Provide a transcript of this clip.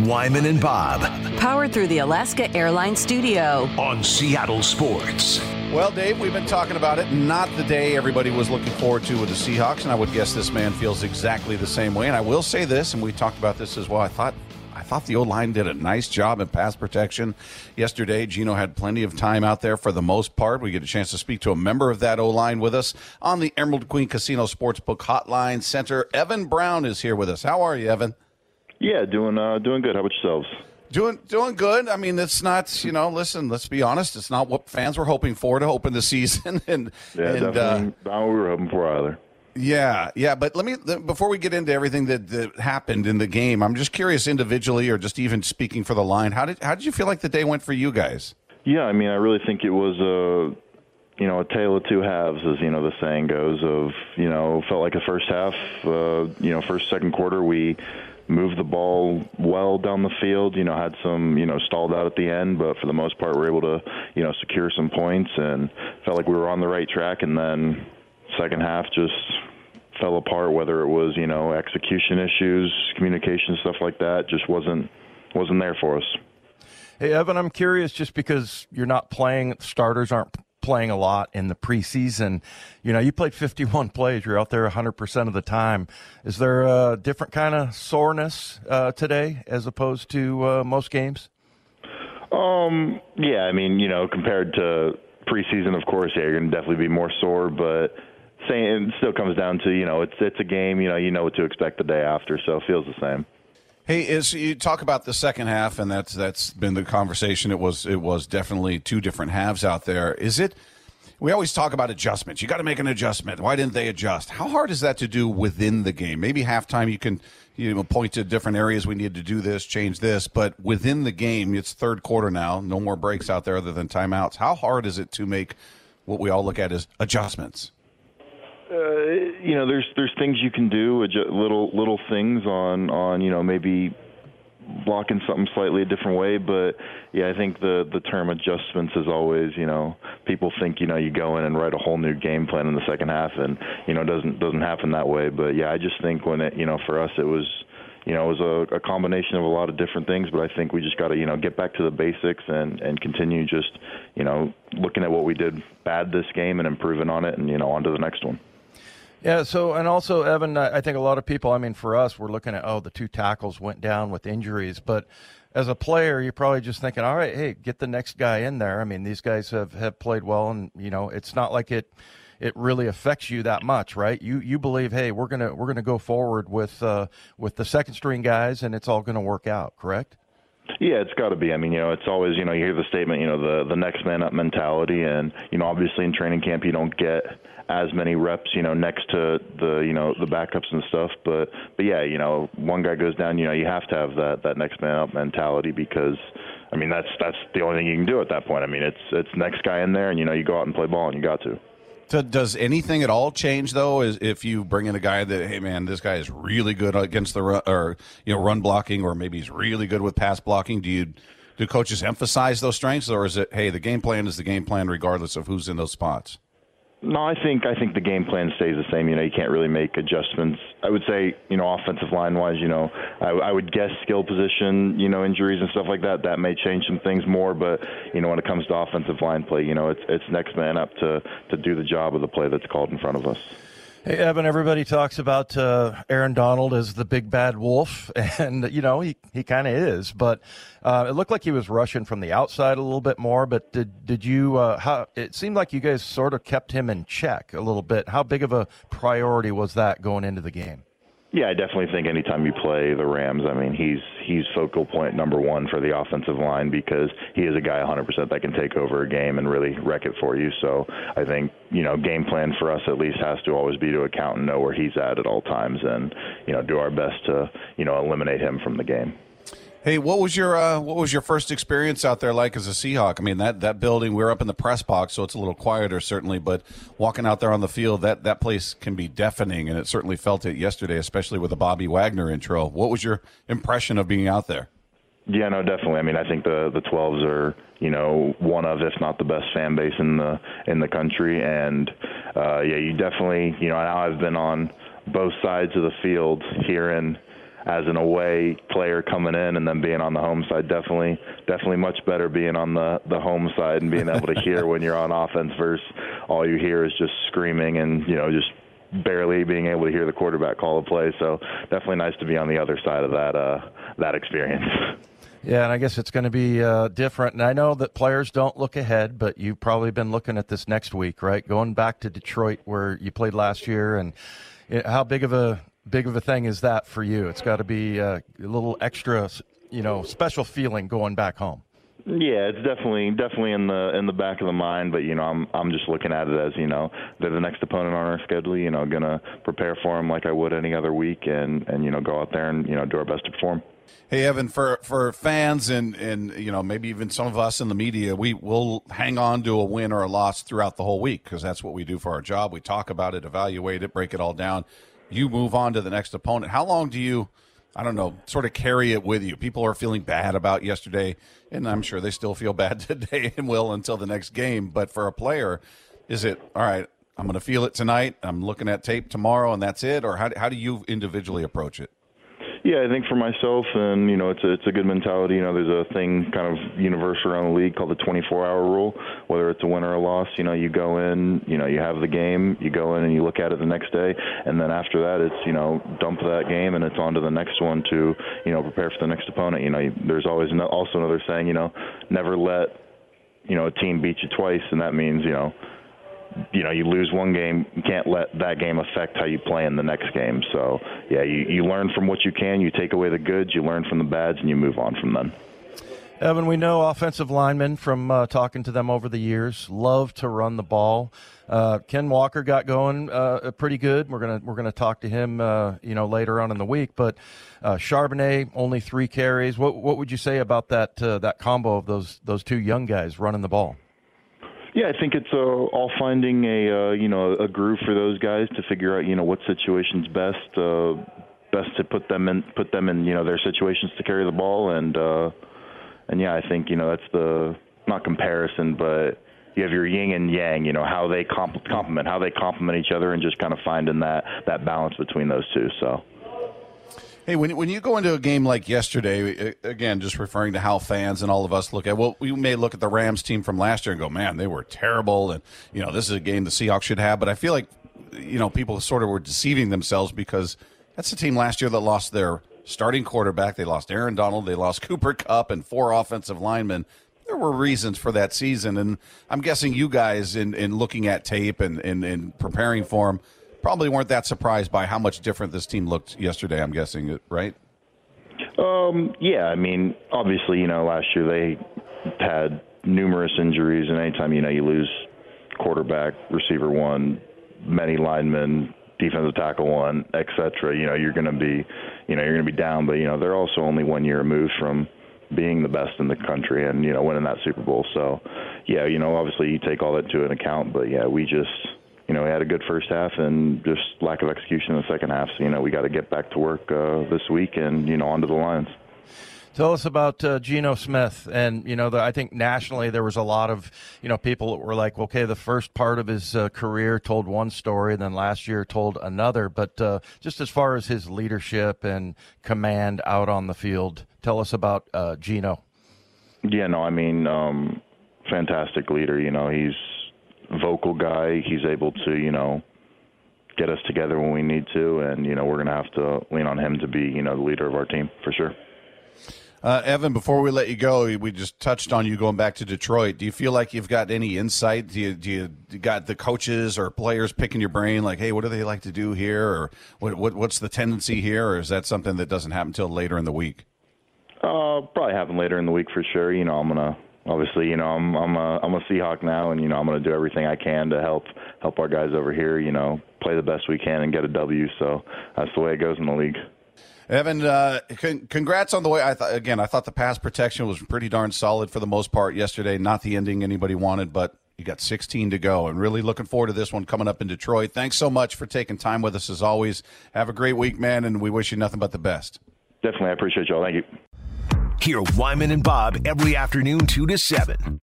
Wyman and Bob Powered through the Alaska Airlines Studio. on Seattle Sports. Well, Dave, we've been talking about it. Not the day everybody was looking forward to with the Seahawks, and I would guess this man feels exactly the same way. And I will say this, and we talked about this as well. I thought, I thought the O line did a nice job in pass protection yesterday. Geno had plenty of time out there for the most part. We get a chance to speak to a member of that O line with us on the Emerald Queen Casino Sportsbook Hotline Center. Evan Brown is here with us. How are you, Evan? Yeah, doing uh, doing good. How about yourselves? Doing doing good. I mean, it's not you know. Listen, let's be honest. It's not what fans were hoping for to open the season, and Yeah, and uh, definitely not what we were hoping for either. yeah, yeah. But let me before we get into everything that, that happened in the game, I'm just curious, individually or just even speaking for the line. How did how did you feel like the day went for you guys? Yeah, I mean, I really think it was a you know a tale of two halves, as you know the saying goes. Of you know, felt like the first half, uh, you know, first second quarter we moved the ball well down the field. You know, had some you know stalled out at the end, but for the most part, we were able to you know secure some points and felt like we were on the right track. And then second half just fell apart. Whether it was you know execution issues, communication stuff like that, just wasn't wasn't there for us. Hey, Evan, I'm curious just because you're not playing, starters aren't playing a lot in the preseason. You know, you played 51 plays, you're out there 100% of the time. Is there a different kind of soreness uh, today as opposed to uh, most games? Um, yeah, I mean, you know, compared to preseason, of course, yeah, you're going to definitely be more sore, but saying it still comes down to, you know, it's it's a game, you know, you know what to expect the day after, so it feels the same. Hey, is you talk about the second half, and that's that's been the conversation. It was it was definitely two different halves out there. Is it? We always talk about adjustments. You got to make an adjustment. Why didn't they adjust? How hard is that to do within the game? Maybe halftime you can you know point to different areas we need to do this, change this, but within the game, it's third quarter now. No more breaks out there other than timeouts. How hard is it to make what we all look at as adjustments? Uh, you know, there's there's things you can do, little little things on on you know maybe blocking something slightly a different way, but yeah, I think the the term adjustments is always you know people think you know you go in and write a whole new game plan in the second half, and you know it doesn't doesn't happen that way. But yeah, I just think when it you know for us it was you know, it was a, a combination of a lot of different things, but I think we just got to, you know, get back to the basics and, and continue just, you know, looking at what we did bad this game and improving on it and, you know, on to the next one. Yeah. So, and also, Evan, I think a lot of people, I mean, for us, we're looking at, oh, the two tackles went down with injuries. But as a player, you're probably just thinking, all right, hey, get the next guy in there. I mean, these guys have, have played well, and, you know, it's not like it. It really affects you that much, right? You you believe, hey, we're gonna we're gonna go forward with uh, with the second string guys, and it's all gonna work out, correct? Yeah, it's got to be. I mean, you know, it's always, you know, you hear the statement, you know, the the next man up mentality, and you know, obviously in training camp you don't get as many reps, you know, next to the you know the backups and stuff. But but yeah, you know, one guy goes down, you know, you have to have that that next man up mentality because. I mean that's that's the only thing you can do at that point. I mean it's it's next guy in there, and you know you go out and play ball, and you got to. So does anything at all change though? Is if you bring in a guy that hey man, this guy is really good against the run, or you know run blocking, or maybe he's really good with pass blocking. Do you do coaches emphasize those strengths, or is it hey the game plan is the game plan regardless of who's in those spots? No, I think I think the game plan stays the same. You know, you can't really make adjustments. I would say, you know, offensive line wise, you know, I, I would guess skill position, you know, injuries and stuff like that. That may change some things more, but you know, when it comes to offensive line play, you know, it's it's next man up to to do the job of the play that's called in front of us. Hey, Evan, everybody talks about uh, Aaron Donald as the big bad wolf, and, you know, he, he kind of is. But uh, it looked like he was rushing from the outside a little bit more. But did, did you, uh, how, it seemed like you guys sort of kept him in check a little bit. How big of a priority was that going into the game? Yeah, I definitely think anytime you play the Rams, I mean, he's he's focal point number one for the offensive line because he is a guy 100% that can take over a game and really wreck it for you. So I think you know game plan for us at least has to always be to account and know where he's at at all times, and you know do our best to you know eliminate him from the game. Hey, what was your uh, what was your first experience out there like as a Seahawk? I mean that that building we're up in the press box, so it's a little quieter certainly, but walking out there on the field, that that place can be deafening, and it certainly felt it yesterday, especially with the Bobby Wagner intro. What was your impression of being out there? Yeah, no, definitely. I mean, I think the the 12s are, you know, one of if not the best fan base in the in the country and uh yeah, you definitely, you know, now I've been on both sides of the field here in as an away player coming in and then being on the home side, definitely, definitely much better being on the the home side and being able to hear when you're on offense versus all you hear is just screaming and you know just barely being able to hear the quarterback call a play. So definitely nice to be on the other side of that uh, that experience. Yeah, and I guess it's going to be uh, different. And I know that players don't look ahead, but you've probably been looking at this next week, right? Going back to Detroit where you played last year, and how big of a big of a thing is that for you? It's got to be uh, a little extra, you know, special feeling going back home. Yeah, it's definitely definitely in the in the back of the mind, but you know, I'm I'm just looking at it as you know they're the next opponent on our schedule. You know, gonna prepare for them like I would any other week, and and you know go out there and you know do our best to perform. Hey Evan, for for fans and and you know maybe even some of us in the media, we will hang on to a win or a loss throughout the whole week because that's what we do for our job. We talk about it, evaluate it, break it all down. You move on to the next opponent. How long do you, I don't know, sort of carry it with you? People are feeling bad about yesterday, and I'm sure they still feel bad today and will until the next game. But for a player, is it all right? I'm going to feel it tonight. I'm looking at tape tomorrow, and that's it. Or how how do you individually approach it? Yeah, I think for myself, and you know, it's a, it's a good mentality. You know, there's a thing kind of universal around the league called the 24-hour rule. Whether it's a win or a loss, you know, you go in, you know, you have the game, you go in and you look at it the next day, and then after that, it's you know, dump that game and it's on to the next one to you know, prepare for the next opponent. You know, there's always also another saying, you know, never let you know a team beat you twice, and that means you know you know, you lose one game, you can't let that game affect how you play in the next game. So, yeah, you, you learn from what you can, you take away the goods, you learn from the bads, and you move on from them. Evan, we know offensive linemen from uh, talking to them over the years love to run the ball. Uh, Ken Walker got going uh, pretty good. We're gonna we're gonna talk to him, uh, you know, later on in the week. But uh, Charbonnet only three carries. What what would you say about that uh, that combo of those those two young guys running the ball? Yeah, I think it's uh, all finding a uh, you know a groove for those guys to figure out you know what situation's best uh, best to put them in put them in you know their situations to carry the ball and uh, and yeah, I think you know that's the not comparison, but you have your yin and yang, you know how they comp- complement how they complement each other and just kind of finding that that balance between those two. So. Hey, when when you go into a game like yesterday, uh, again, just referring to how fans and all of us look at, well, we may look at the Rams team from last year and go, man, they were terrible, and you know this is a game the Seahawks should have. But I feel like, you know, people sort of were deceiving themselves because that's the team last year that lost their starting quarterback, they lost Aaron Donald, they lost Cooper Kupp and four offensive linemen. There were reasons for that season, and I'm guessing you guys, in in looking at tape and and, and preparing for them probably weren't that surprised by how much different this team looked yesterday. I'm guessing, right? Um, yeah, I mean, obviously, you know, last year they had numerous injuries, and anytime you know you lose quarterback, receiver one, many linemen, defensive tackle one, etc. You know, you're going to be, you know, you're going to be down. But you know, they're also only one year removed from being the best in the country and you know winning that Super Bowl. So, yeah, you know, obviously you take all that to an account. But yeah, we just you know, we had a good first half and just lack of execution in the second half. So, you know, we got to get back to work uh, this week and, you know, onto the Lions. Tell us about uh, Geno Smith, and you know, the, I think nationally there was a lot of you know people that were like, okay, the first part of his uh, career told one story, and then last year told another. But uh, just as far as his leadership and command out on the field, tell us about uh, Geno. Yeah, no, I mean, um, fantastic leader. You know, he's vocal guy. He's able to, you know, get us together when we need to, and you know, we're going to have to lean on him to be, you know, the leader of our team for sure. Uh, Evan, before we let you go, we just touched on you going back to Detroit. Do you feel like you've got any insight? Do you, do you, got the coaches or players picking your brain, like, hey, what do they like to do here, or what, what what's the tendency here, or is that something that doesn't happen until later in the week? Uh, probably happen later in the week for sure. You know, I'm gonna obviously, you know, I'm I'm a I'm a Seahawk now, and you know, I'm going to do everything I can to help help our guys over here. You know, play the best we can and get a W. So that's the way it goes in the league. Evan, uh, con- congrats on the way. I thought again, I thought the pass protection was pretty darn solid for the most part yesterday. Not the ending anybody wanted, but you got 16 to go, and really looking forward to this one coming up in Detroit. Thanks so much for taking time with us as always. Have a great week, man, and we wish you nothing but the best. Definitely, I appreciate y'all. Thank you. Hear Wyman and Bob every afternoon, 2 to 7